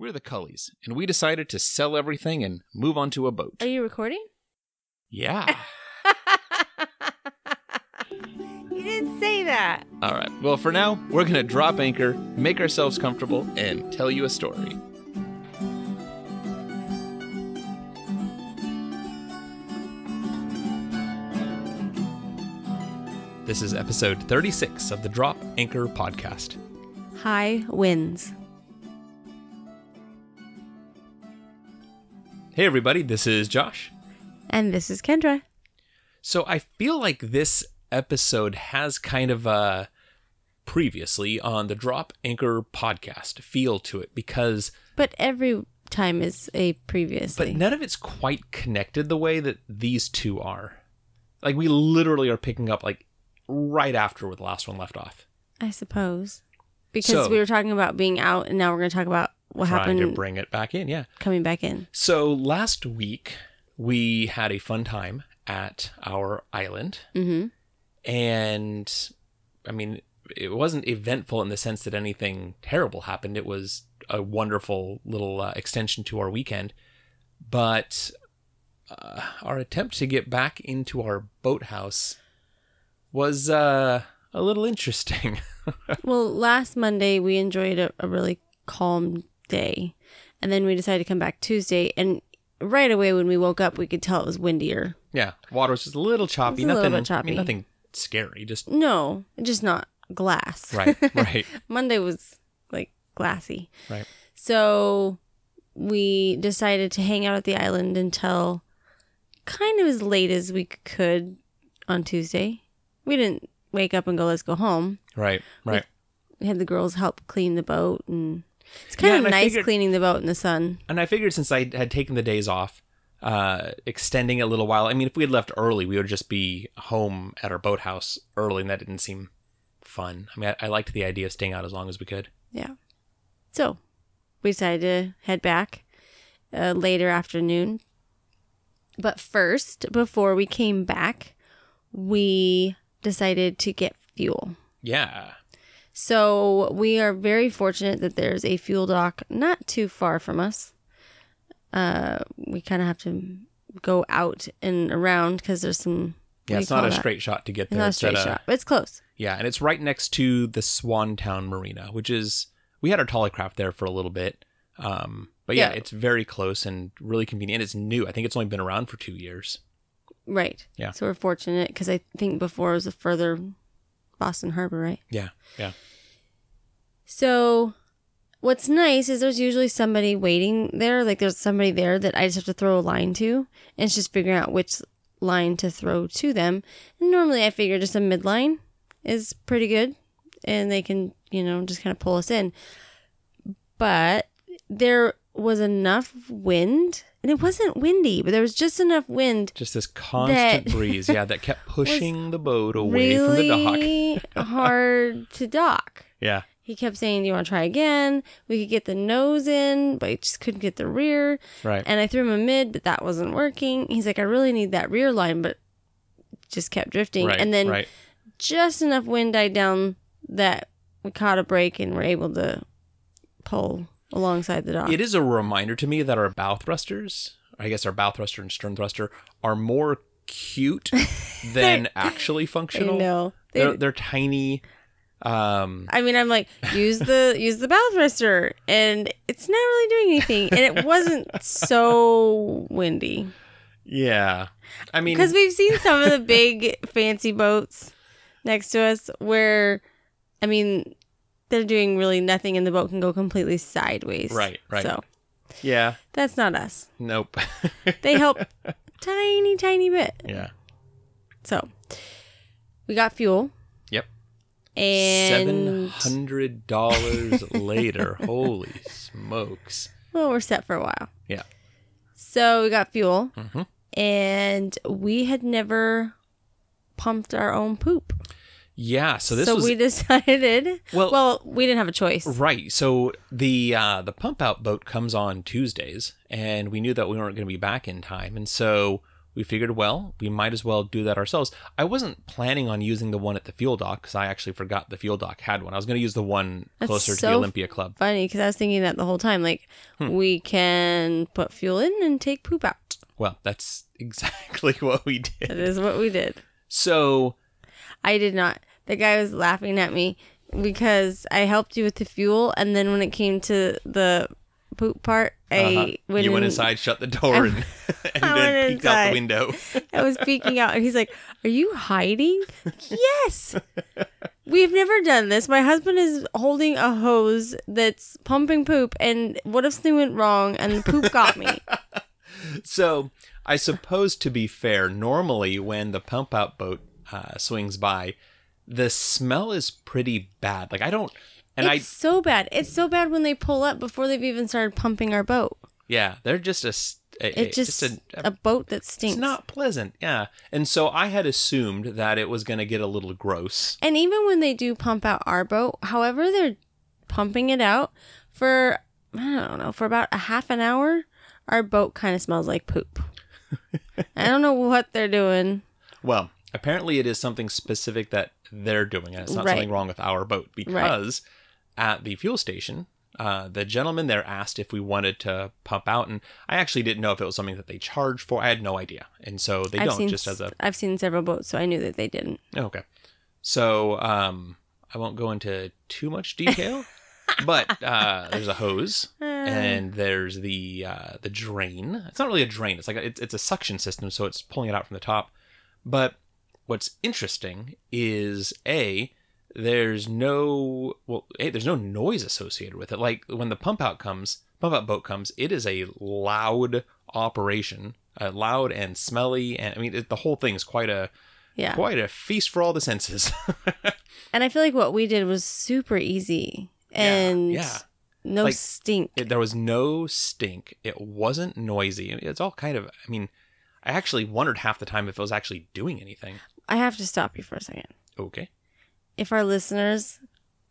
We're the Cullies, and we decided to sell everything and move onto a boat. Are you recording? Yeah. you didn't say that. All right. Well, for now, we're going to drop anchor, make ourselves comfortable, and tell you a story. This is episode 36 of the Drop Anchor podcast. High winds. Hey, everybody, this is Josh. And this is Kendra. So I feel like this episode has kind of a previously on the Drop Anchor podcast feel to it because But every time is a previously. but none of it's quite connected the way that these two are. Like we literally are picking up like right after where the last one left off. I suppose. Because So- we were talking about being out and now we're going to talk about what trying happened to bring it back in, yeah. coming back in. So last week we had a fun time at our island Mhm. and I mean it wasn't eventful in the sense that anything terrible happened. It was a wonderful little uh, extension to our weekend, but uh, our attempt to get back into our boathouse was uh, a little interesting. Well, last Monday we enjoyed a, a really calm day. And then we decided to come back Tuesday and right away when we woke up we could tell it was windier. yeah, water was just a little choppy. a little nothing, bit I choppy. mean, nothing scary. Just No, just not glass. right, right, Monday was like glassy. right. So we decided to hang out at the island until kind of as late as we could on Tuesday. We didn't wake up and go, let's go home. Right, right. We had the girls help clean the boat and it's kind Yeah, of nice figured- cleaning the boat in the sun. And I figured since I had taken the days off, uh, extending a little while. I mean, if we had left early, we would just be home at our boathouse early, and that didn't seem fun. I mean, I, I liked the idea of staying out as long as we could. Yeah. So we decided to head back uh, later afternoon. But first, before we came back, we decided to get fuel. Yeah, So we are very fortunate that there's a fuel dock not too far from us. Uh, we kind of have to go out and around because there's some. yeah. It's not a that? straight shot to get It's there. not a It's straight a- shot, but it's close. Yeah, and it's right next to the Swantown Marina, which is we had our Tollycraft there for a little bit. Um, but yeah, Yeah. it's very close and really convenient. It's new. I think it's only been around for two years. Right. Yeah. So we're fortunate because I think before it was a further Boston Harbor, right? Yeah, yeah, So what's nice is there's usually somebody waiting there. Like there's somebody there that I just have to throw a line to. And it's just figuring out which line to throw to them. And normally I figure just a midline is pretty good. And they can, you know, just kind of pull us in. But there was enough wind. And it wasn't windy, but there was just enough wind just this constant breeze. Yeah, that kept pushing the boat away from the dock. really hard to dock. Yeah, He kept saying, Do you want to try again? We could get the nose in, but I just couldn't get the rear. right. And I threw him a mid, but that wasn't working. He's like, I really need that rear line, but just kept drifting. right, and then right. just enough wind died down that we caught a break and were able to pull alongside the dock. It is a reminder to me that our bow thrusters, I guess our bow thruster and stern thruster, are more cute than actually I functional. know. They- They're they're tiny. Um, I mean, I'm like, use the use the bow thruster, and it's not really doing anything, and it wasn't so windy. yeah. I mean, Because we've seen some of the big fancy boats next to us where, I mean, they're doing really nothing and the boat can go completely sideways. Right, right. So yeah. that's not us. Nope. They help tiny, tiny bit. yeah. So we got fuel Yep. and Seven hundred dollars later. Holy smokes. well, we're set for a while. Yeah. So we got fuel Mhm. and we had never pumped our own poop. Yeah. So this so was we decided. Well- well, we didn't have a choice. Right. So the uh, the pump out boat comes on Tuesdays, and we knew that we weren't going to be back in time, and so we figured, well, we might as well do that ourselves. I wasn't planning on using the one at the fuel dock because I actually forgot the fuel dock had one. I was going to use the one That's closer to the Olympia Club. Funny because I was thinking that the whole time. Like, Hmm. we can put fuel in and take poop out. Well, that's exactly what we did. That is what we did. So, I did not. The guy was laughing at me because I helped you with the fuel, and then when it came to the poop part, I uh-huh, went, you went in- inside, shut the door, and, and then went peeked out the window. I was peeking out, and he's like, "Are you hiding?" yes. We've never done this. My husband is holding a hose that's pumping poop, and what if something went wrong and the poop got me? So, I suppose to be fair, normally when the pump out boat uh, swings by, the smell is pretty bad. Like I don't, and it's so bad. It's so bad when they pull up before they've even started pumping our boat. Yeah, they're just a, a- It's just, a, a, boat that stinks. it's not pleasant. Yeah, and so I had assumed that it was going to get a little gross. And even when they do pump out our boat, however they're pumping it out for I don't know for about a half an hour, our boat kind of smells like poop. I don't know what they're doing. Well, apparently it is something specific that they're doing, it. it's not Right. something wrong with our boat because at the fuel station, uh, the gentleman there asked if we wanted to pump out, and I actually didn't know if it was something that they charge for. I had no idea, and so they I've don't just as a. I've seen several boats, so I knew that they didn't. okay. So um, I won't go into too much detail, but uh, there's a hose. Uh, and there's the uh, the drain. It's not really a drain. It's like a, it's, it's a suction system, so it's pulling it out from the top. But what's interesting is a there's no well a, there's no noise associated with it. Like when the pump out comes, pump out boat comes, it is a loud operation, uh, loud and smelly, and I mean it, the whole thing is quite a yeah, quite a feast for all the senses. and I feel like what we did was super easy and yeah. no Like, stink. It, there was no stink. It wasn't noisy. It's all kind of. I mean, I actually wondered half the time if it was actually doing anything. I have to stop you for a second. Okay. If our listeners,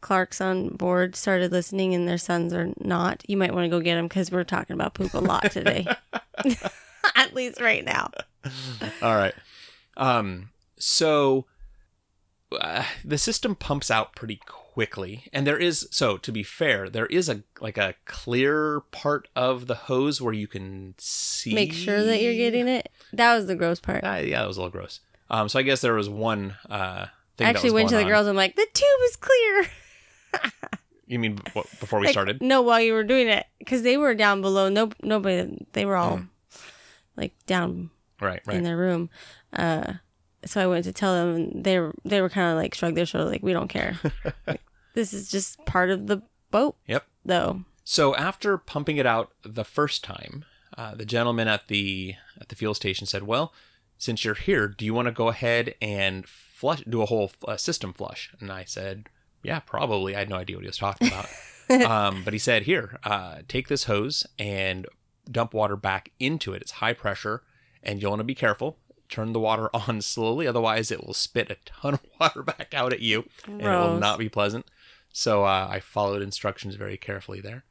Clark's on board, started listening and their sons are not, you might want to go get them because we're talking about poop a lot today. At least right now. All right. Um. So uh, the system pumps out pretty quickly, and there is. So to be fair, there is a like a clear part of the hose where you can see. Make sure that you're getting it. That was the gross part. Uh, yeah, that was a little gross. Um. So I guess there was one. Uh. Thing I actually went to the on. girls. I'm like, the tube is clear. You mean b- before we Like, started? No, while you were doing it, because they were down below. No, nobody. They were all like down Right. in their room. Uh, so I went to tell them, and they were they were kind of like shrugged their shoulder, like we don't care. Like, this is just part of the boat, Yep. though. So after pumping it out the first time, uh, the gentleman at the at the fuel station said, "Well, since you're here, do you want to go ahead and flush, do a whole uh, system flush?" And I said, "Yeah, probably." I had no idea what he was talking about. um, but he said, "Here, uh, take this hose and dump water back into it. It's high pressure, and you'll want to be careful. Turn the water on slowly, otherwise it will spit a ton of water back out at you, and it will not be pleasant." So uh, I followed instructions very carefully there.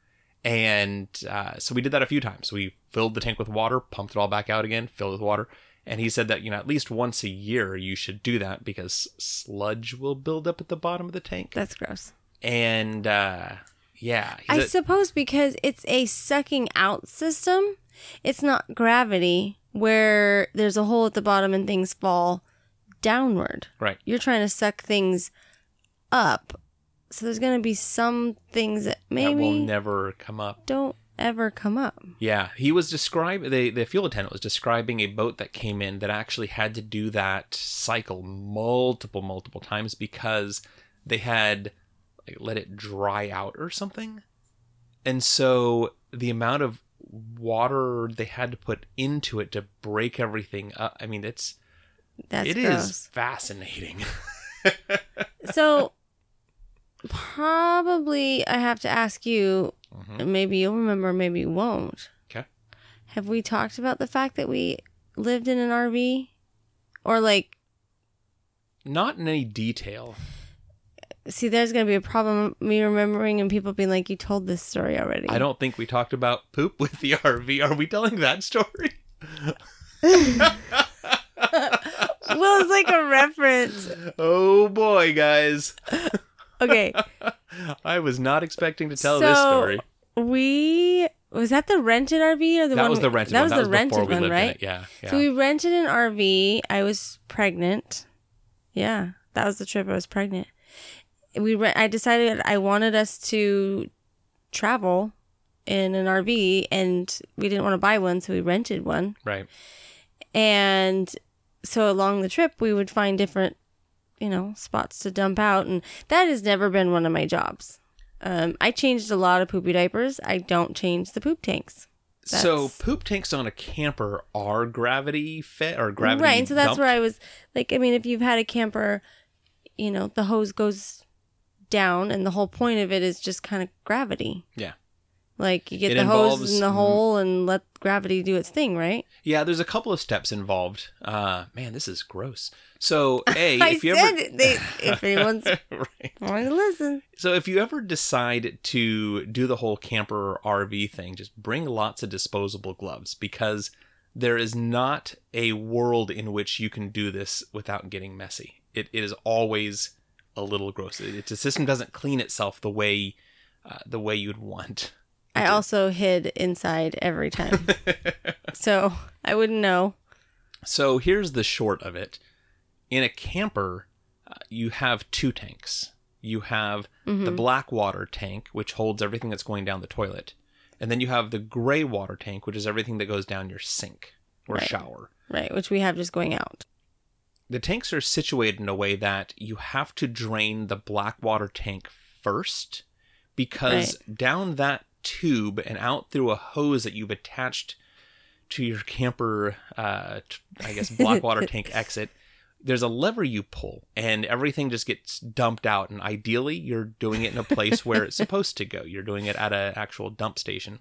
And uh, so we did that a few times. We filled the tank with water, pumped it all back out again, filled it with water. And he said that, you know, at least once a year you should do that because sludge will build up at the bottom of the tank. That's gross. And uh, yeah. I suppose because it's a sucking out system, it's not gravity where there's a hole at the bottom and things fall downward. right. You're trying to suck things up. So there's going to be some things that maybe That will never come up. don't ever come up. Yeah, he was describing the the fuel attendant was describing a boat that came in that actually had to do that cycle multiple multiple times because they had like let it dry out or something. And so the amount of water they had to put into it to break everything up. I mean, it's That's it is fascinating. So probably I have to ask you, Mhm. maybe you'll remember, maybe you won't. Okay. Have we talked about the fact that we lived in an RV? Or like Not in any detail. see there's going to be a problem me remembering and people being like you told this story already. I don't think we talked about poop with the RV. Are we telling that story? well, it's like a reference. Oh boy, guys. Okay, I was not expecting to tell this So, story. we was that the rented RV or the one. That one? was the rented That one. was that the was rented one, right? Yeah. yeah. So we rented an RV. I was pregnant. Yeah, that was the trip. I was pregnant. We rent. I decided I wanted us to travel in an RV, and we didn't want to buy one, so we rented one. right. And so along the trip, we would find different, you know, spots to dump out, and that has never been one of my jobs. Um, I changed a lot of poopy diapers. I don't change the poop tanks. So poop tanks on a camper are gravity fed or gravity right and so that's dumped? where i was like i mean if you've had a camper you know the hose goes down and the whole point of it is just kind of gravity Yeah. Like you get It the hose in the hole and let gravity do its thing right Yeah, there's a couple of steps involved. Uh, man, this is gross. So, a if you ever. They, if anyone's right. wanting to listen So if you ever decide to do the whole camper RV thing, just bring lots of disposable gloves because there is not a world in which you can do this without getting messy. It, it is always a little gross. It, the system doesn't clean itself the way uh, the way you'd want. I also hid inside every time so i wouldn't know So here's the short of it. In a camper, uh, you have two tanks. You have the black water tank, which holds everything that's going down the toilet. And then you have the gray water tank, which is everything that goes down your sink or Right. shower. right which we have just going out The tanks are situated in a way that you have to drain the black water tank first because down that tube and out through a hose that you've attached to your camper, uh, t- I guess, black water tank exit, there's a lever you pull and everything just gets dumped out. And ideally, you're doing it in a place where it's supposed to go. You're doing it at an actual dump station.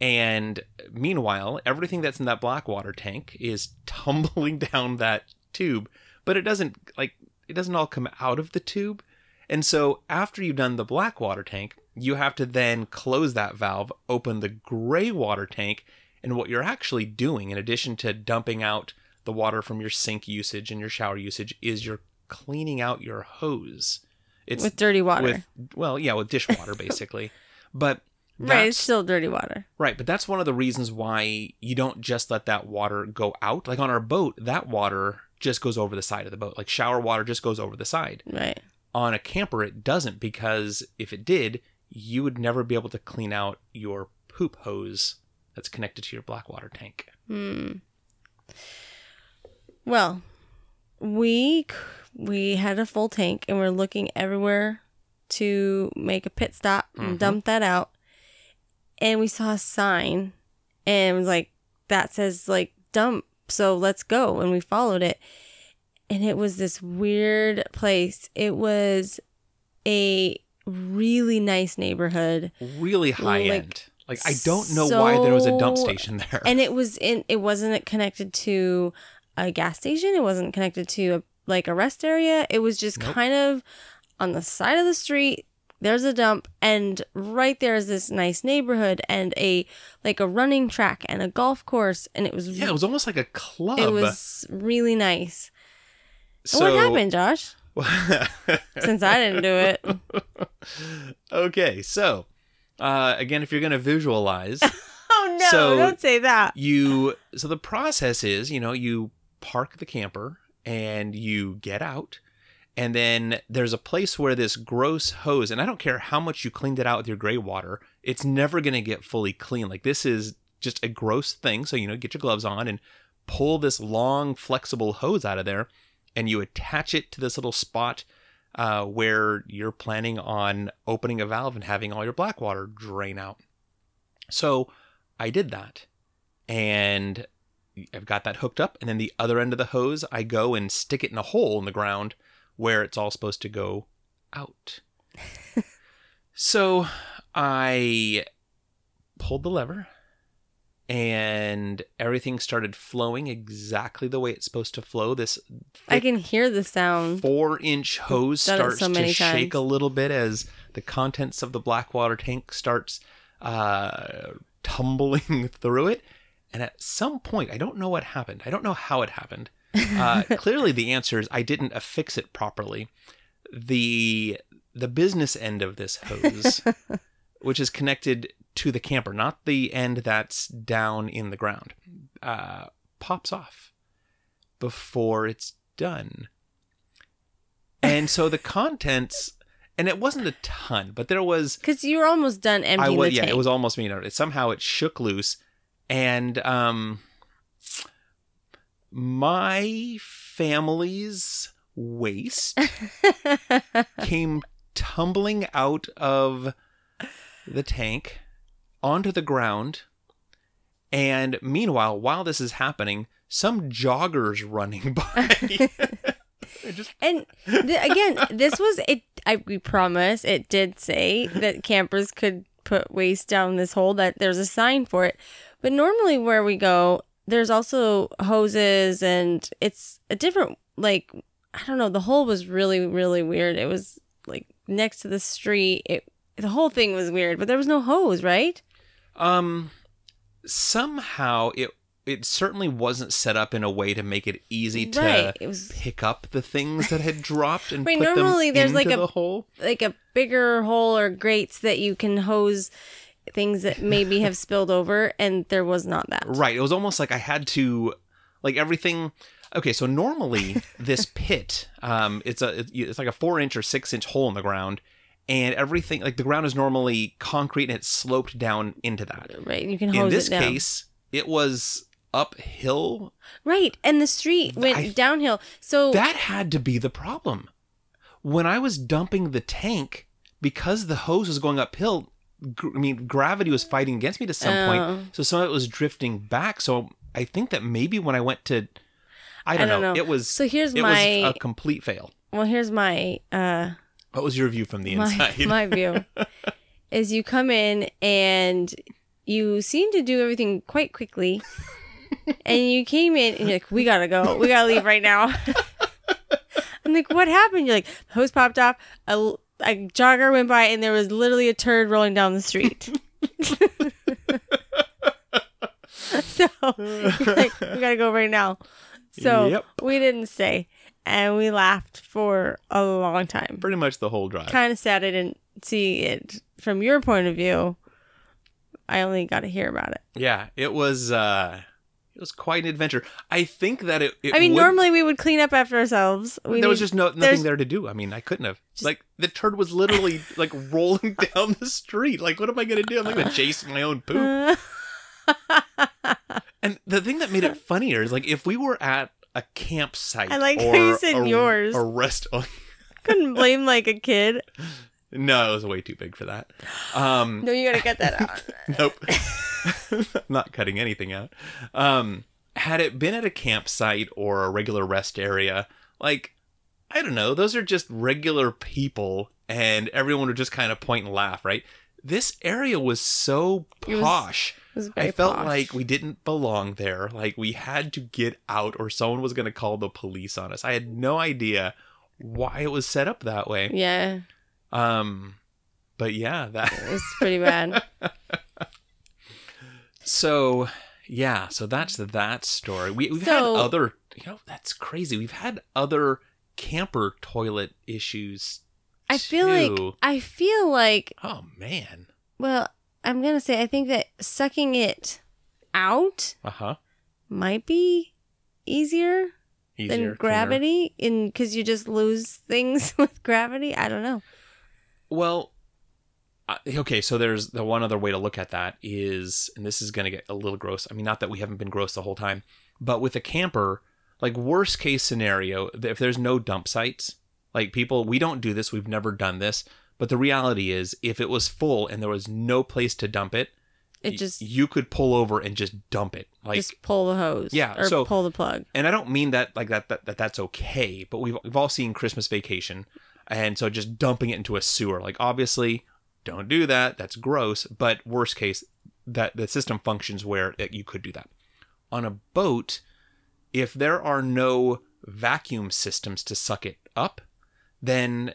And meanwhile, everything that's in that black water tank is tumbling down that tube, but it doesn't like it doesn't all come out of the tube. And so after you've done the black water tank, you have to then close that valve, open the gray water tank, and what you're actually doing in addition to dumping out the water from your sink usage and your shower usage is you're cleaning out your hose. It's with dirty water with well, yeah, with dishwater basically. But right it's still dirty water Right, but that's one of the reasons why you don't just let that water go out. Like on our boat, that water just goes over the side of the boat. Like shower water just goes over the side. right On a camper, it doesn't because if it did, you would never be able to clean out your poop hose that's connected to your black water tank. Hmm. Well, we we had a full tank and we're looking everywhere to make a pit stop and Mhm. dump that out. And we saw a sign and it was like that says like dump, so let's go and we followed it. And it was this weird place. It was a really nice neighborhood. Really high Like, end. Like I don't know why there was a dump station there. and it was in it wasn't connected to a gas station it wasn't connected to a like a rest area it was just Nope. kind of on the side of the street there's a dump and right there is this nice neighborhood and a like a running track and a golf course and it was yeah, it was almost like a club. it was really nice so, what happened josh since i didn't do it okay, so uh, again, if you're going to visualize, oh no So- don't say that you so the process is, you know, you park the camper and you get out, and then there's a place where this gross hose, and I don't care how much you cleaned it out with your gray water, it's never going to get fully clean. Like this is just a gross thing. So you know, get your gloves on and pull this long, flexible hose out of there, and you attach it to this little spot uh, where you're planning on opening a valve and having all your black water drain out. So I did that, and I've got that hooked up, and then the other end of the hose, I go and stick it in a hole in the ground where it's all supposed to go out. so I pulled the lever and everything started flowing exactly the way it's supposed to flow. This i can hear the sound four inch hose starts so to shake a little bit as the contents of the black water tank starts uh, tumbling through it. And at some point, I don't know what happened. I don't know how it happened, Uh, clearly, the answer is I didn't affix it properly. The the business end of this hose, which is connected to the camper, not the end that's down in the ground, uh, pops off before it's done. And so the contents, and it wasn't a ton, but there was Because you were almost done emptying I was the yeah, tank. it was almost me. You know, it, somehow it shook loose, and um, my family's waste came tumbling out of the tank onto the ground. And meanwhile, while this is happening, some joggers running by. Just And th- again, this was it. I we promise it did say that campers could put waste down this hole. That there's a sign for it. But normally, where we go, there's also hoses, and it's a different like I don't know. The hole was really really weird. It was like next to the street. It the whole thing was weird, but there was no hose, right? Um, somehow it it certainly wasn't set up in a way to make it easy to Right. It was pick up the things that had dropped and Right, put normally them there's into like a- the hole. like a bigger hole or grates that you can hose things that maybe have spilled over, and there was not that. Right. It was almost like I had to, like everything. Okay, so normally this pit, um, it's a it's like a four inch or six inch hole in the ground, and everything like the ground is normally concrete and it's sloped down into that. Right, you can In this it down. case, it was uphill. right, and the street went I- downhill. So That had to be the problem. When I was dumping the tank, because the hose was going uphill, gr- I mean, gravity was fighting against me to some Oh. point. So some of it was drifting back. So I think that maybe when I went to, I I don't, don't know, know. it was So here's it my was a complete fail. well, here's my uh What was your view from the inside? my view is you come in and you seem to do everything quite quickly. and you came in and you're like, we gotta go. We gotta leave right now. I'm like, what happened? You're like, hose popped off. A, a jogger went by and there was literally a turd rolling down the street. so like, we gotta go right now. So Yep. we didn't stay. And we laughed for a long time Pretty much the whole drive. kind of sad I didn't see it from your point of view. I only got to hear about it. Yeah, it was. uh It was quite an adventure. I think that it. it I mean, would- normally we would clean up after ourselves. We there was just no nothing there's- there to do. I mean, I couldn't have. like the turd was literally like rolling down the street. Like, what am I gonna do? I'm not gonna chase my own poop. And the thing that made it funnier is like if we were at a campsite. I like how or you said a, yours. A restaurant. couldn't blame like a kid. no, it was way too big for that. Um, No, you got to get that out. nope. not cutting anything out. Um, had it been at a campsite or a regular rest area, like I don't know, those are just regular people, and everyone would just kind of point and laugh, right? This area was so It was posh. It was I felt posh. like we didn't belong there. Like we had to get out, or someone was going to call the police on us. I had no idea why it was set up that way. Yeah, Um, but yeah, that. was pretty bad. So yeah, so that's that story. We, we've So- had other, you know, that's crazy. We've had other camper toilet issues. I feel like. I feel like oh man, well, I'm gonna say I think that sucking it out uh huh. might be easier Easier, than cleaner. gravity, in because you just lose things with gravity. I don't know. Well, okay, so there's the one other way to look at that is, and this is going to get a little gross. I mean, not that we haven't been gross the whole time, but with a camper, like worst case scenario, if there's no dump sites, like people, we don't do this, we've never done this, but the reality is, if it was full and there was no place to dump it, It just you could pull over and just dump it, like. just pull the hose. Yeah, or so- pull the plug. and I don't mean that like that, that that that's okay, but we've we've all seen Christmas Vacation, and so just dumping it into a sewer, like obviously don't do that. That's gross. But worst case, that the system functions where it, you could do that. On a boat, if there are no vacuum systems to suck it up, then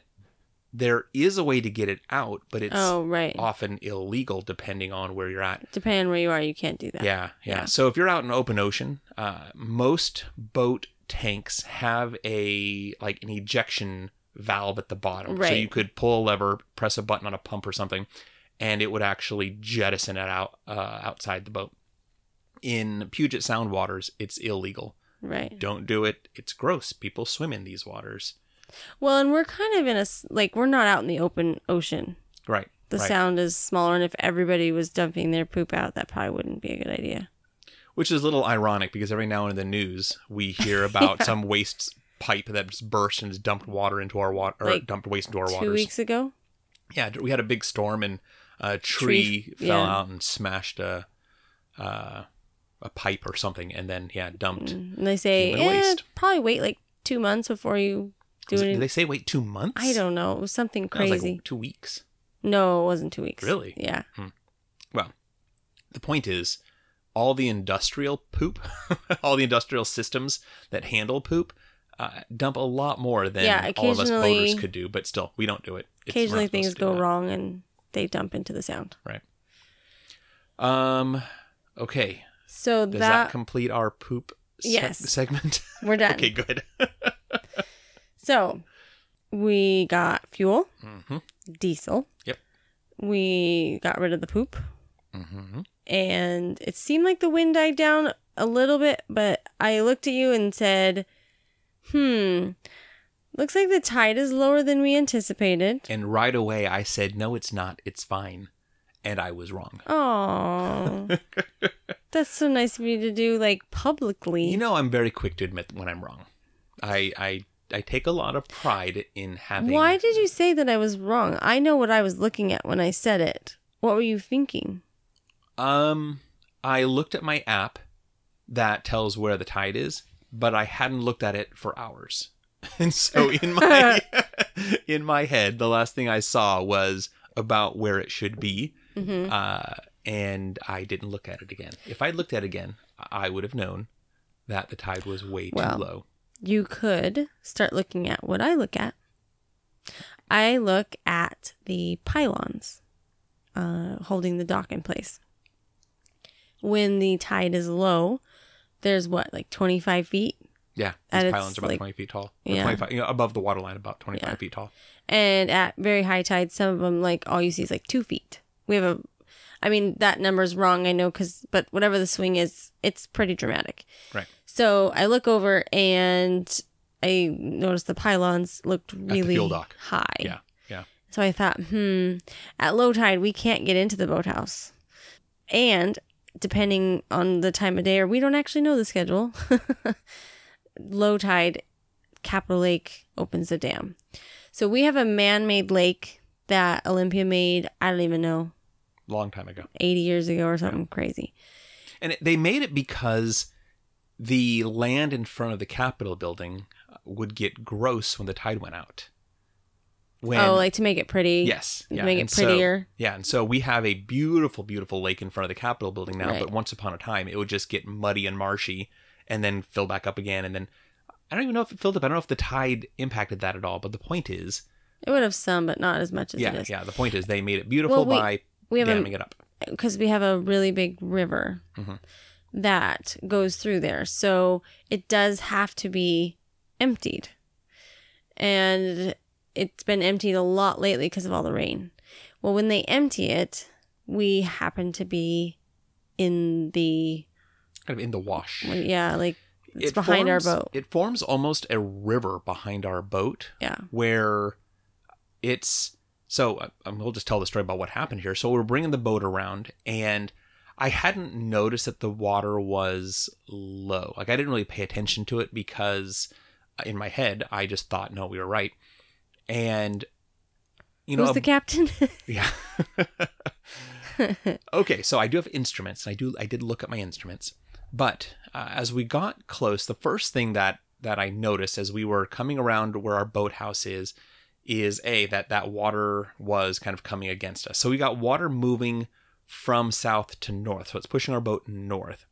there is a way to get it out, but it's Oh right. often illegal depending on where you're at. Depending on where you are, you can't do that. Yeah, yeah, Yeah. So if you're out in open ocean, uh, most boat tanks have a like an ejection valve at the bottom, so you could pull a lever, press a button on a pump or something, and it would actually jettison it out uh, outside the boat. In Puget Sound waters, it's illegal. Right. Don't do it. It's gross. People swim in these waters. Well, and we're kind of in a like we're not out in the open ocean. Right. The right. sound is smaller, and if everybody was dumping their poop out, that probably wouldn't be a good idea. Which is a little ironic because every now and in the news we hear about Yeah. some waste pipe that just burst and has dumped water into our water or Like, dumped waste into our Two waters. weeks ago. Yeah, we had a big storm and a tree, Tree- fell yeah. out and smashed a uh, a pipe or something, and then yeah, dumped. Mm, And they say, eh, waste. probably wait like two months before you do it- did they say wait two months? I don't know. It was something That was like crazy. two weeks. no, it wasn't two weeks. Really? Yeah. Well, the point is, all the industrial poop, all the industrial systems that handle poop, uh, dump a lot more than Yeah, all of us boaters could do. But still, we don't do it. It's- Occasionally things go that. wrong and they dump into the sound. Right. Um. Okay. So Does that, that, complete our poop se- Yes. segment? we're done. okay. Good. So we got fuel, hmm diesel. Yep. We got rid of the poop. hmm and it seemed like the wind died down a little bit, but I looked at you and said, hmm, looks like the tide is lower than we anticipated. And right away, I said, "No, it's not. It's fine," and I was wrong. Oh, that's so nice of you to do, like publicly. You know, I'm very quick to admit when I'm wrong. I I I take a lot of pride in having. Why did you say that I was wrong? I know what I was looking at when I said it. What were you thinking? Um, I looked at my app that tells where the tide is, but I hadn't looked at it for hours. And so in my in my head, the last thing I saw was about where it should be, hmm uh, and I didn't look at it again. If I looked at it again, I would have known that the tide was way Well. too low. You could start looking at what I look at. I look at the pylons uh, holding the dock in place. When the tide is low, there's what, like 25 feet? Yeah, these pylons are about like- 20 feet tall. Yeah. 25, you know, above the water line, about 25 Yeah. feet tall. And at very high tide, some of them, like all you see is like two feet. We have a, I mean, that number's wrong, I know, because, but whatever the swing is, it's pretty dramatic. Right. So I look over and I noticed the pylons looked really high. Yeah, yeah. So I thought, hmm, at low tide, we can't get into the boathouse. And depending on the time of day, or we don't actually know the schedule, low tide, Capitol Lake opens the dam. So we have a man made lake that Olympia made, I don't even know, Long time ago. 80 years ago or something crazy. And they made it because the land in front of the Capitol building uh, would get gross when the tide went out. When, oh, like to make it pretty? yes, yeah, make and it so- prettier. yeah, and so we have a beautiful, beautiful lake in front of the Capitol building now. Right. But once upon a time, it would just get muddy and marshy, and then fill back up again, and then I don't even know if it filled up. I don't know if the tide impacted that at all. But the point is, it would have some, but not as much as yeah, is. yeah. The point is, they made it beautiful Well, we- by We have a it up. because we have a really big river Mhm. That goes through there. So it does have to be emptied. And it's been emptied a lot lately because of all the rain. Well, when they empty it, we happen to be in the, Kind of in the wash. yeah, like it's It behind forms- our boat. It forms almost a river behind our boat. Yeah. where it's so uh, we'll just tell the story about what happened here. So we're bringing the boat around, and I hadn't noticed that the water was low. Like I didn't really pay attention to it because uh, in my head I just thought no, we were right, and you know, Who's the captain? yeah. okay, so I do have instruments, and I do I did look at my instruments, but uh, as we got close, the first thing that that I noticed as we were coming around where our boathouse is is a that that water was kind of coming against us. So we got water moving from south to north, so it's pushing our boat north.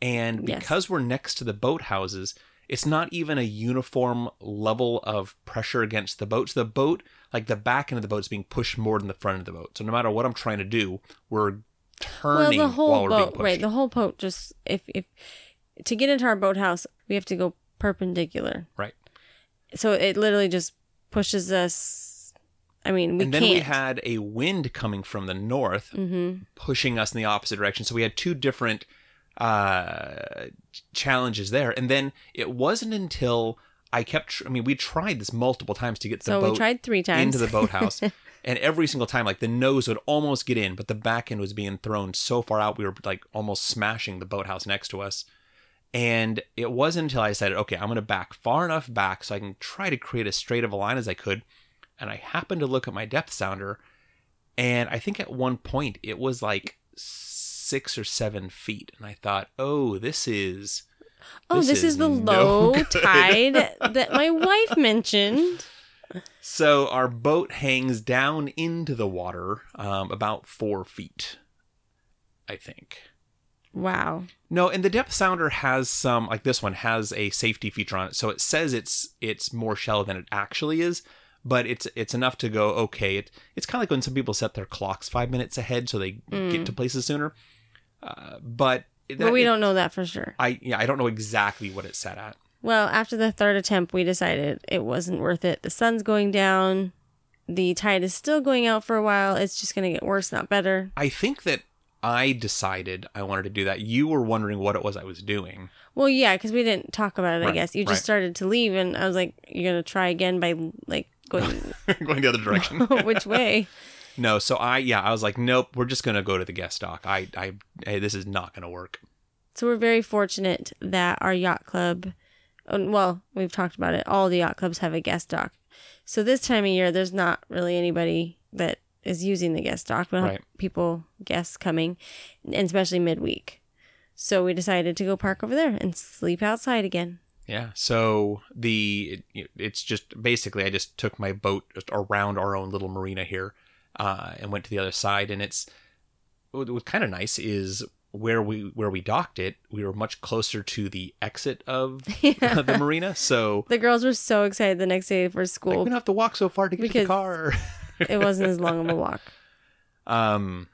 And Yes. because we're next to the boathouses, it's not even a uniform level of pressure against the boat. So the boat, like the back end of the boat, is being pushed more than the front of the boat. So no matter what I'm trying to do, we're well, turning the while whole boat, right? The whole boat just if if to get into our boathouse, we have to go perpendicular. Right. So it literally just pushes us. I mean, we and then can't. we had a wind coming from the north hmm pushing us in the opposite direction. So we had two different uh, challenges there. And then it wasn't until I kept, tr- I mean, we tried this multiple times to get the So boat we tried three times into the boathouse. and every single time, like the nose would almost get in, but the back end was being thrown so far out, we were like almost smashing the boathouse next to us. And it wasn't until I decided, okay, I'm going to back far enough back so I can try to create as straight of a line as I could. And I happened to look at my depth sounder, and I think at one point it was like six or seven feet. And I thought, oh, this is. Oh, this, is, the no low good. tide that my wife mentioned. So our boat hangs down into the water um, about four feet, I think. Wow. No, and the depth sounder has some like this one has a safety feature on it, so it says it's it's more shallow than it actually is, but it's it's enough to go okay. It it's kind of like when some people set their clocks five minutes ahead so they get to places sooner. Uh, but that, Mm. but we don't know that for sure. I yeah I don't know exactly what it's set at. Well, after the third attempt, we decided it wasn't worth it. The sun's going down. The tide is still going out for a while. It's just going to get worse, not better. I think that I decided I wanted to do that. You were wondering what it was I was doing. Well, yeah, because we didn't talk about it, I guess. You just right. started to leave, and I was like, you're going to try again by, like, going going the other direction. which way? no, so I yeah, I was like, nope, we're just gonna go to the guest dock. I I hey, this is not gonna work. So we're very fortunate that our yacht club, well, we've talked about it, all the yacht clubs have a guest dock. So this time of year, there's not really anybody that is using the guest dock. We Right. have people, guests coming, and especially midweek. So we decided to go park over there and sleep outside again. Yeah. So the it, it's just basically I just took my boat just around our own little marina here, uh, and went to the other side. And it's what, what's kind of nice is where we where we docked it. We were much closer to the exit of the marina, so The girls were so excited the next day for like, we school. don't have to walk so far to get to the car. it wasn't as long of a walk. um,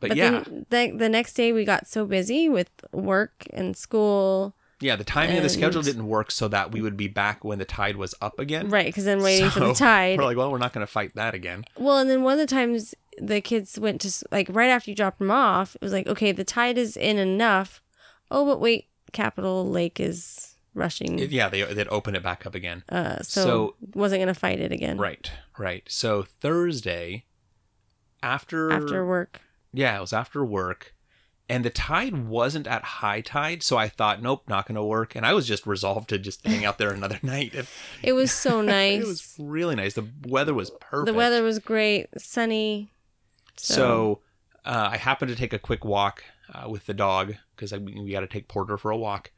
but, But yeah, the, the next day we got so busy with work and school. Yeah. The timing of the schedule didn't work so that we would be back when the tide was up again. Right, because then waiting for the So, tide. We're like, well, we're not going to fight that again. Well, and then one of the times the kids went to s- like right after you dropped them off, it was like, okay, the tide is in enough. Oh, but wait, Capitol Lake is rushing. It- yeah, they they'd open it back up again. uh, so, so- wasn't gonna fight it again. Right, right. So Thursday, after After work, yeah, it was after work, and the tide wasn't at high tide, so I thought, nope, not going to work, and I was just resolved to just hang out there another night. If- it was so nice. it was really nice. The weather was perfect. the weather was great, sunny. So, So, uh, I happened to take a quick walk uh, with the dog because we got to take Porter for a walk,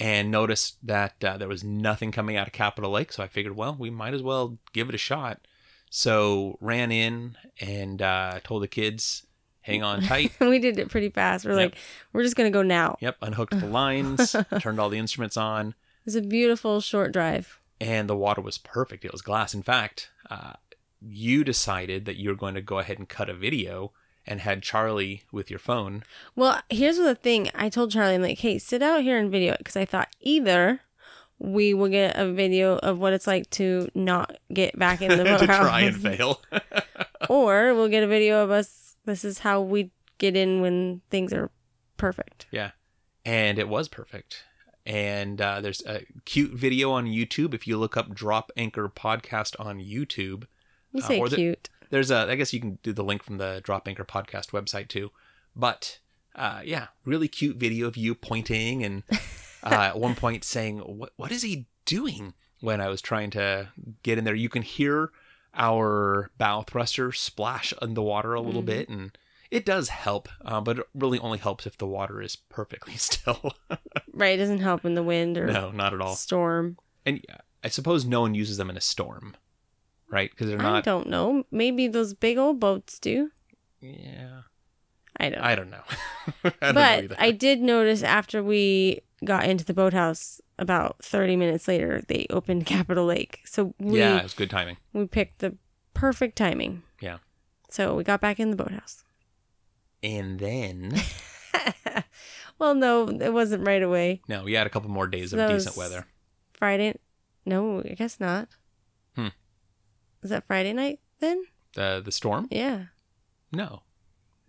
and noticed that uh, there was nothing coming out of Capitol Lake. So I figured, well, we might as well give it a shot. So ran in and uh, told the kids, hang on tight. we did it pretty fast. We're Yep. like, we're just gonna go now. Yep, unhooked the lines, turned all the instruments on, It was a beautiful short drive. and the water was perfect. It was glass. In fact, uh, you decided that you were going to go ahead and cut a video and had Charlie with your phone. Well, here's the thing. I told Charlie, I'm like, hey, sit out here and video it because I thought either we will get a video of what it's like to not get back in the to try and fail. or we'll get a video of us. This is how we get in when things are perfect. yeah, and it was perfect. And uh, there's a cute video on YouTube. If you look up Drop Anchor Podcast on YouTube, You Uh, say the- cute. there's a i guess you can do the link from the drop anchor podcast website too but uh yeah really cute video of you pointing and uh at one point saying what what is he doing when i was trying to get in there you can hear our bow thruster splash in the water a little Mhm. bit and it does help uh, but it really only helps if the water is perfectly still Right. It doesn't help in the wind or no not at all storm. and i suppose no one uses them in a storm right because they're not. I don't know. Maybe those big old boats do. yeah I don't. I don't know. I don't but either. I did notice after we got into the boathouse, about 30 minutes later, they opened Capitol Lake. So we yeah, it was good timing. we picked the perfect timing. Yeah. So we got back in the boathouse. And then, well, no, it wasn't right away. no, we had a couple more days of That decent weather. Friday. No, I guess not. Hmm. Is that Friday night then? The the storm? Yeah. No.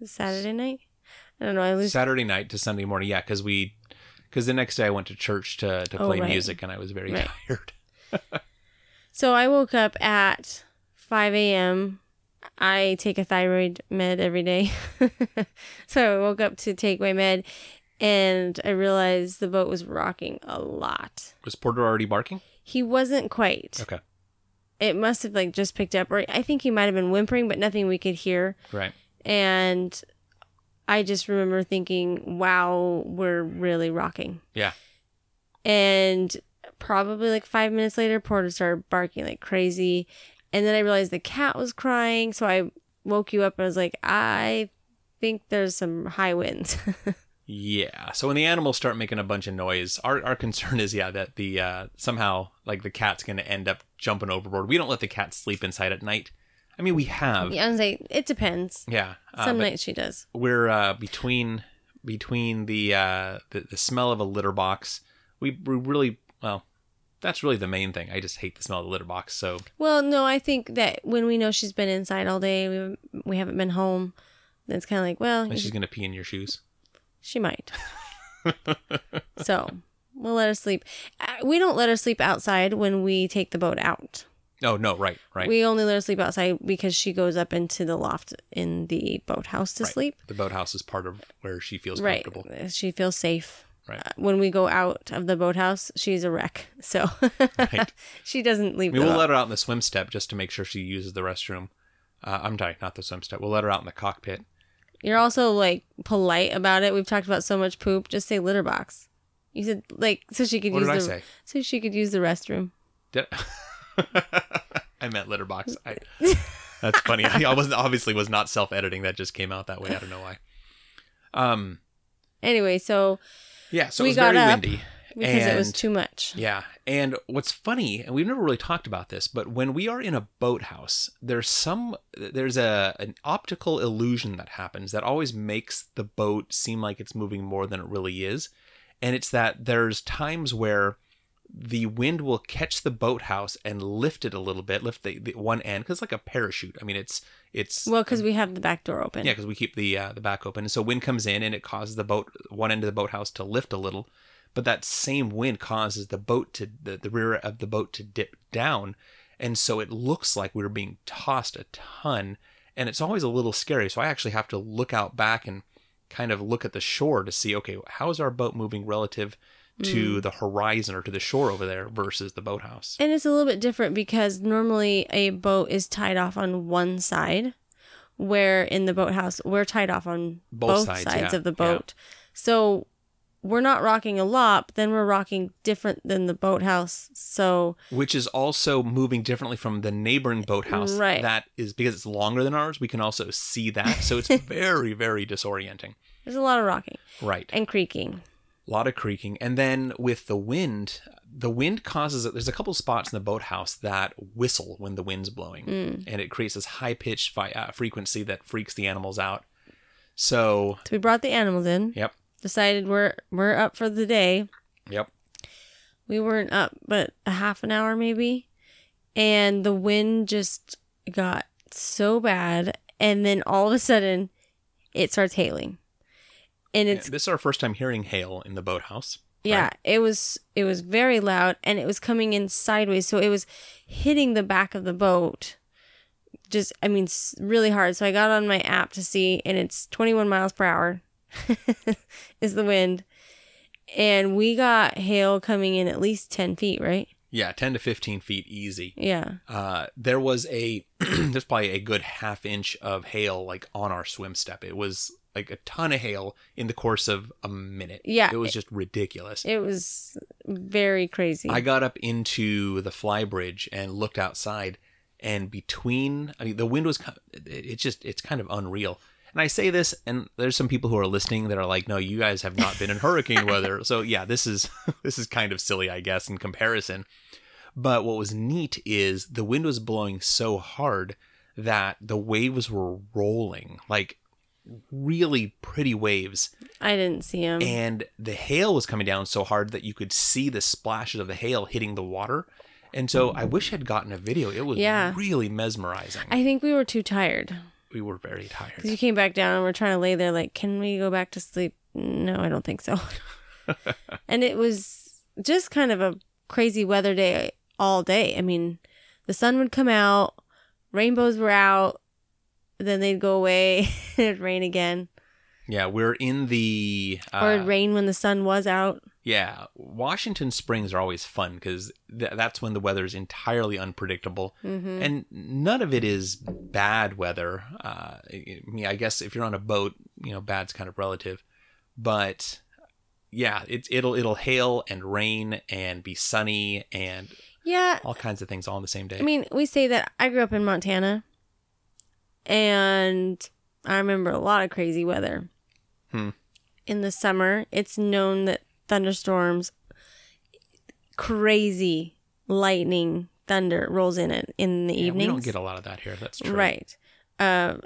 Saturday night? I don't know. I lose. Saturday night to Sunday morning. Yeah, because we, because the next day I went to church to to Oh, play right. music and I was very Right. tired. So I woke up at 5 a.m. I take a thyroid med every day. so I woke up to take my med and I realized the boat was rocking a lot. Was Porter already barking? He wasn't quite. Okay. It must have like just picked up or I think he might have been whimpering but nothing we could hear. Right. And I just remember thinking, "Wow, we're really rocking." Yeah. And probably like five minutes later, Porter started barking like crazy. And then I realized the cat was crying. So I woke you up and I was like, I think there's some high winds. Yeah. So when the animals start making a bunch of noise, our, our concern is yeah that the uh, somehow like the cat's going to end up jumping overboard. We don't let the cat sleep inside at night. I mean, we have. yeah, I was like, it depends. Yeah. uh, Some nights she does. we're uh, between between the, uh, the the smell of a litter box. We we really well. That's really the main thing. I just hate the smell of the litter box. So Well, no, I think that when we know she's been inside all day, we haven't, we haven't been home, then it's kind of like, well, and she's going to pee in your shoes. She might. so we'll let her sleep. Uh, We don't let her sleep outside when we take the boat out. Oh no! Right. Right. We only let her sleep outside because she goes up into the loft in the boathouse to Right. sleep. The boathouse is part of where she feels Right. comfortable. She feels safe. Right. Uh, when we go out of the boathouse, she's a wreck. So Right. she doesn't leave I we'll boat. let her out in the swim step just to make sure she uses the restroom. Uh, I'm sorry, not the swim step. We'll let her out in the cockpit. You're also like polite about it. We've talked about so much poop. Just say litter box. You said like so she could What use did I the say? so she could use the restroom. Did I meant litter box. I, that's funny. I, I wasn't obviously was not self editing. That just came out that way. I don't know why. Um. Anyway, so Yeah. So We it was got very windy. because it was too much. Yeah. And what's funny, and we've never really talked about this, but when we are in a boathouse, there's some there's a an optical illusion that happens that always makes the boat seem like it's moving more than it really is. And it's that there's times where the wind will catch the boathouse and lift it a little bit, lift the, the one end because it's like a parachute. I mean, it's it's Well, because we have the back door open. yeah, because we keep the uh, the back open, and so wind comes in and it causes the boat one end of the boathouse to lift a little, but that same wind causes the boat to the, the rear of the boat to dip down, and so it looks like we were being tossed a ton, and it's always a little scary. So I actually have to look out back and kind of look at the shore to see, okay, how is our boat moving relative to mm. the horizon or to the shore over there versus the boathouse? And it's a little bit different because normally a boat is tied off on one side, where in the boathouse we're tied off on Both both, sides, sides, yeah, of the yeah. boat. So we're not rocking a lot, but then we're rocking different than the boathouse. So which is also moving differently from the neighboring boathouse. Right. That is because it's longer than ours. We can also see that, so it's very, very disorienting. there's a lot of rocking Right. and creaking. A lot of creaking, and then with the wind, the wind causes. it. There's a couple spots in the boathouse that whistle when the wind's blowing, Mm. and it creates this high pitched fi- uh, frequency that freaks the animals out. So, So we brought the animals in. yep, Decided we're we're up for the day. yep. We weren't up but a half an hour maybe. And the wind just got so bad. And then all of a sudden it starts hailing. And it's this is our first time hearing hail in the boathouse. yeah, it was it was very loud and it was coming in sideways. So it was hitting the back of the boat. Just I mean really hard. So I got on my app to see and it's 21 miles per hour is the wind. And we got hail coming in at least 10 feet, right? Yeah, ten to fifteen feet easy. Yeah. uh, there was a there's probably a good half inch of hail like on our swim step. It was like a ton of hail in the course of a minute. Yeah, it was just ridiculous. It was very crazy. I got up into the fly bridge and looked outside, and between I mean the wind was it- it's just it's kind of unreal. And I say this, and there's some people who are listening that are like, "No, you guys have not been in hurricane weather." So yeah, this is this is kind of silly, I guess, in comparison. But what was neat is the wind was blowing so hard that the waves were rolling. Like really pretty waves I didn't see them. and the hail was coming down so hard that you could see the splashes of the hail hitting the water. And so I wish I'd gotten a video. It was Yeah. really mesmerizing. I think we were too tired we were very tired. because you came back down and we're trying to lay there. Like, can we go back to sleep? No, I don't think so. and it was just kind of a crazy weather day all day. I mean, the sun would come out, rainbows were out, then they'd go away, it'd rain again, Yeah, we're in the uh, or it'd rain when the sun was out. Yeah, Washington Springs are always fun because th- that's when the weather is entirely unpredictable, hmm and none of it is bad weather. Uh, I mean, I guess if you're on a boat, you know, bad's kind of relative, but yeah, it's it'll it'll hail and rain and be sunny and Yeah, all kinds of things all in the same day. I mean, we say that I grew up in Montana, and I remember a lot of crazy weather. Hmm. In the summer, it's known that thunderstorms, crazy lightning, thunder rolls in it in the Yeah, we evenings. don't get a lot of that here. That's true. Right. Uh,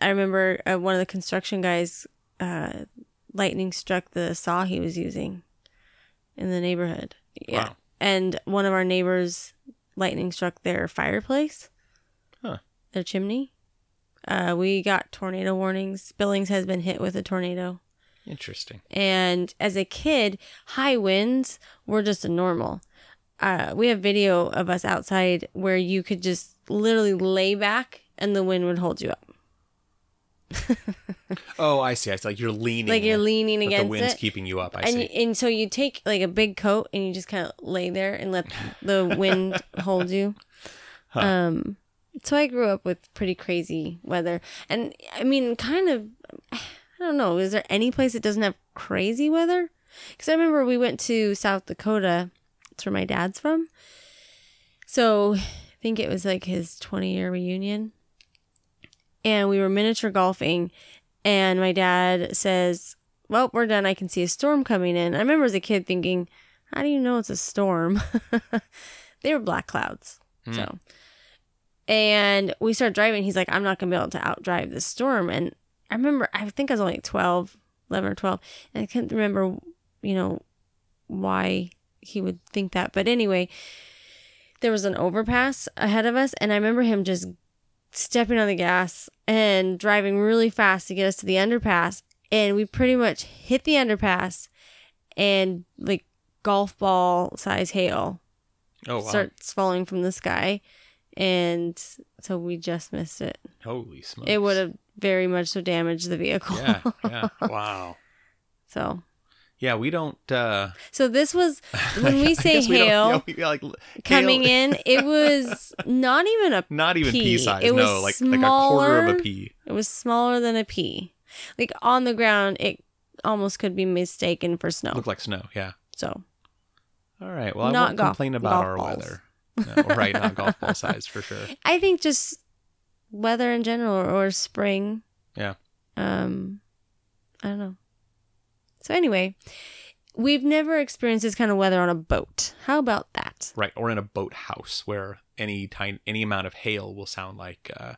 I remember uh, one of the construction guys, uh, lightning struck the saw he was using in the neighborhood. Yeah. Wow. And one of our neighbors, lightning struck their fireplace, Huh. their chimney. Uh, we got tornado warnings. Billings has been hit with a tornado. Interesting. And as a kid, high winds were just a normal. Uh, we have video of us outside where you could just literally lay back and the wind would hold you up. Oh, I see. I see. Like you're leaning. Like you're leaning but the wind's it. keeping you up. I and, see. and so you take like a big coat and you just kind of lay there and let the wind hold you. Huh. Um, so I grew up with pretty crazy weather, and I mean, kind of, I don't know. Is there any place that doesn't have crazy weather? Because I remember we went to South Dakota. That's where my dad's from. So I think it was like his 20 year reunion, and we were miniature golfing, and my dad says, well, we're done. I can see a storm coming in. I remember as a kid thinking, how do you know it's a storm? they were black clouds. Hmm. So, and we start driving. He's like, I'm not going to be able to outdrive this storm. And I remember, I think I was only 12, 11 or 12. And I couldn't remember, you know, why he would think that. But anyway, there was an overpass ahead of us. And I remember him just stepping on the gas and driving really fast to get us to the underpass. And we pretty much hit the underpass and like golf ball size hail oh wow! starts falling from the sky. And so we just missed it. Holy smokes! It would have very much so damaged the vehicle. Yeah. Yeah. wow. so Yeah, we don't. uh so this was when we say guess we don't- hail we- yeah, like coming hail- in, it was not even a not even pea pea. size. It no, was like like a quarter of a pea. it was smaller than a pea. Like on the ground it almost could be mistaken for snow. Looked like snow. Yeah. so All right. Well, I Not won't golf- complain about our balls. weather. No, right, not golf ball size for sure. I think just weather in general or, or spring. Yeah. Um, I don't know. So anyway, we've never experienced this kind of weather on a boat. How about that? Right, or in a boathouse where any tiny any amount of hail will sound like uh,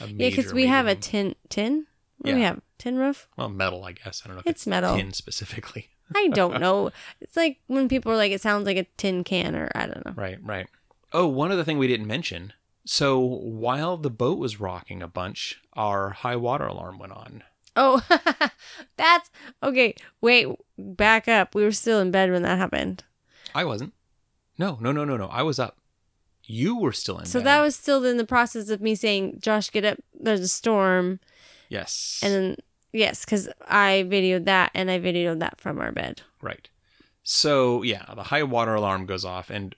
a major. yeah, because we have a tin tin. What do we Yeah. have? Tin roof? well metal, I guess. I don't know if It's it's, metal. tin specifically. I don't know. It's like when people are like, it sounds like a tin can, or I don't know. Right, right. Oh, one other thing we didn't mention. So while the boat was rocking a bunch, our high water alarm went on. Oh, that's okay. Wait, back up. We were still in bed when that happened. I wasn't. No, no, no, no, no. I was up. You were still in bed. So bed. that was still in the process of me saying, Josh, get up. There's a storm. yes. And then, yes, because I videoed that and I videoed that from our bed. Right. So yeah, the high water alarm goes off, and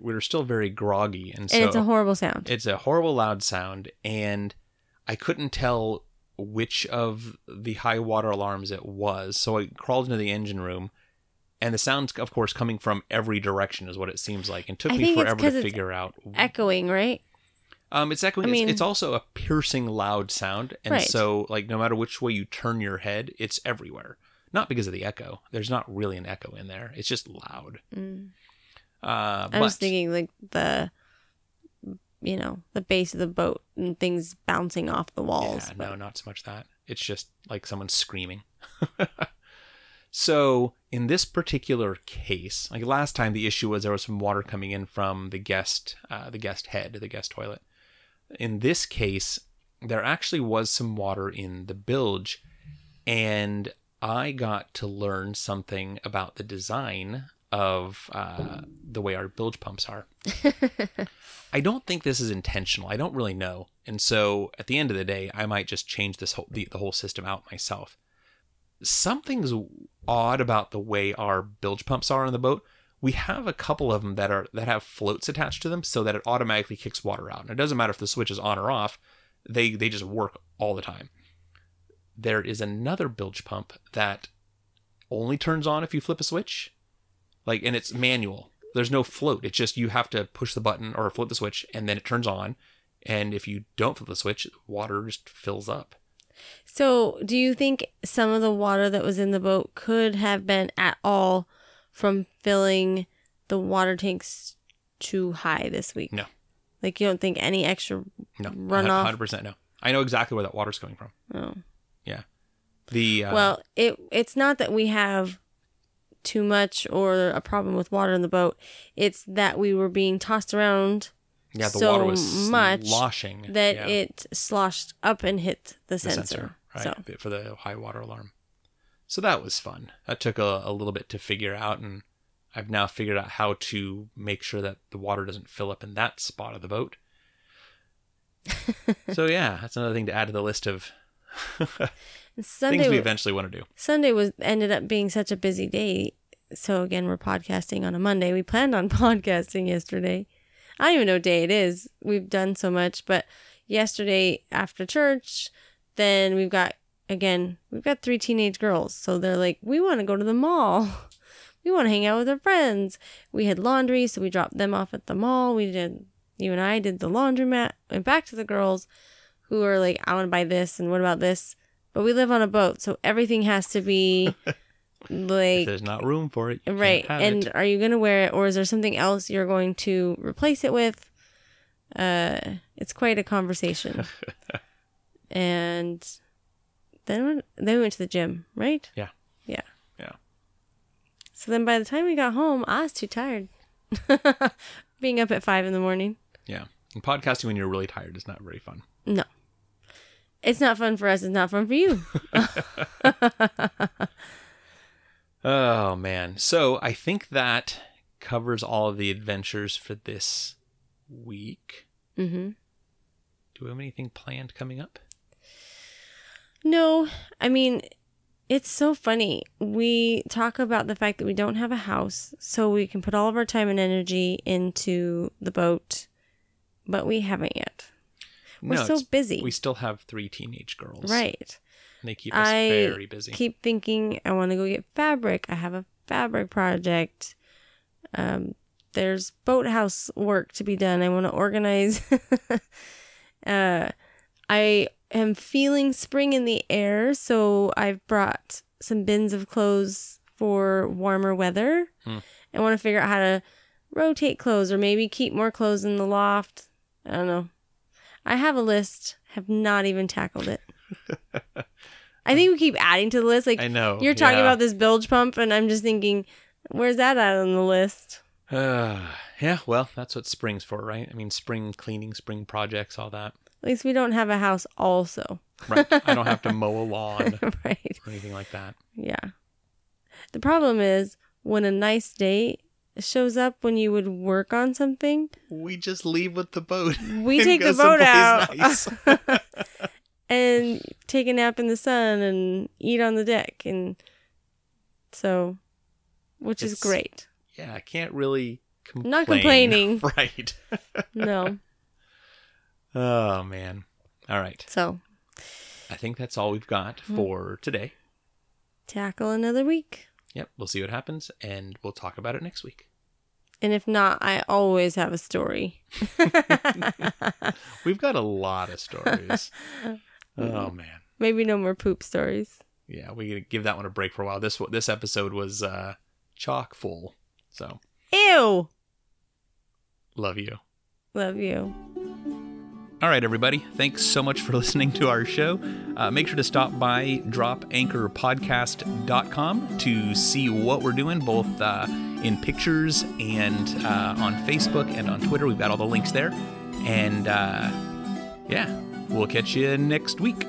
we were still very groggy, and so it's a horrible sound. it's a horrible loud sound, and I couldn't tell which of the high water alarms it was. So I crawled into the engine room, and the sounds, of course, coming from every direction is what it seems like, and took I me it's forever to it's figure out. Echoing, right? Um, it's echoing. I it's- mean- it's, also a piercing loud sound, and Right. so like no matter which way you turn your head, it's everywhere. Not because of the echo. There's not really an echo in there. It's just loud. Mm. Uh, I but was thinking like the, you know, the base of the boat and things bouncing off the walls. yeah, but no, not so much that. It's just like someone screaming. so in this particular case, like last time, the issue was there was some water coming in from the guest, uh, the guest head, the guest toilet. In this case, there actually was some water in the bilge, and I got to learn something about the design of uh, the way our bilge pumps are. I don't think this is intentional. I don't really know, and so at the end of the day, I might just change this whole the, the whole system out myself. Something's odd about the way our bilge pumps are on the boat. We have a couple of them that are that have floats attached to them, so that it automatically kicks water out. And it doesn't matter if the switch is on or off; they they just work all the time. There is another bilge pump that only turns on if you flip a switch, like, and it's manual. There's no float. It's just you have to push the button or flip the switch, and then it turns on. And if you don't flip the switch, water just fills up. So, do you think some of the water that was in the boat could have been at all from filling the water tanks too high this week? No. Like you don't think any extra No, runoff? hundred percent no. I know exactly where that water's coming from. Oh. Yeah. The uh, Well, it it's not that we have too much or a problem with water in the boat. It's that we were being tossed around yeah, the so water was much sloshing that yeah, it sloshed up and hit the, the sensor. sensor, right, So for the high water alarm. So that was fun. That took a, a little bit to figure out, and I've now figured out how to make sure that the water doesn't fill up in that spot of the boat. so yeah, that's another thing to add to the list of Sunday things we eventually want to do. Sunday was ended up being such a busy day. So again, we're podcasting on a Monday. We planned on podcasting yesterday. I don't even know what day it is. We've done so much, but yesterday after church, then we've got again, we've got three teenage girls. So they're like, we want to go to the mall. We want to hang out with our friends. We had laundry, so we dropped them off at the mall. We did you and I did the laundromat. Went back to the girls who are like, I want to buy this and what about this? But we live on a boat, so everything has to be If like there's not room for it, you can't right. And it. are you going to wear it, or is there something else you're going to replace it with? Uh, it's quite a conversation. and then then we went to the gym, right? Yeah. Yeah. Yeah. So then by the time we got home, I was too tired. Being up at five in the morning. yeah. And podcasting when you're really tired is not very fun. No. It's not fun for us. It's not fun for you. Oh man. So I think that covers all of the adventures for this week. hmm Do we have anything planned coming up? No, I mean, it's so funny. We talk about the fact that we don't have a house, so we can put all of our time and energy into the boat, but we haven't yet. We're so busy. We still have three teenage girls. right. And they keep us I very busy. I keep thinking I want to go get fabric. I have a fabric project. Um, there's boathouse work to be done. I want to organize. uh, I am feeling spring in the air, so I've brought some bins of clothes for warmer weather. Hmm. I want to figure out how to rotate clothes or maybe keep more clothes in the loft. I don't know. I have a list, have not even tackled it. I think we keep adding to the list. Like I know. you're talking yeah. about this bilge pump, and I'm just thinking, where's that at on the list? Uh, yeah, well, that's what spring's for, right? I mean, spring cleaning, spring projects, all that. At least we don't have a house, also. Right. I don't have to mow a lawn right. or anything like that. Yeah. The problem is when a nice day shows up when you would work on something, We just leave with the boat. we take the boat out nice. and take a nap in the sun and eat on the deck. And so, which is great. yeah, I can't really complain. Not complaining. Right. No. Oh, man. All right. So, I think that's all we've got Hmm. for today. tackle another week. Yep. We'll see what happens and we'll talk about it next week. And if not, I always have a story. We've got a lot of stories. oh, man. Maybe no more poop stories. Yeah, we give that one a break for a while. This this episode was uh, chock full. So Ew. love you. Love you. All right, everybody. Thanks so much for listening to our show. Uh, make sure to stop by dropanchorpodcast.com to see what we're doing, both uh, in pictures and uh, on Facebook and on Twitter. We've got all the links there. And uh, yeah, we'll catch you next week.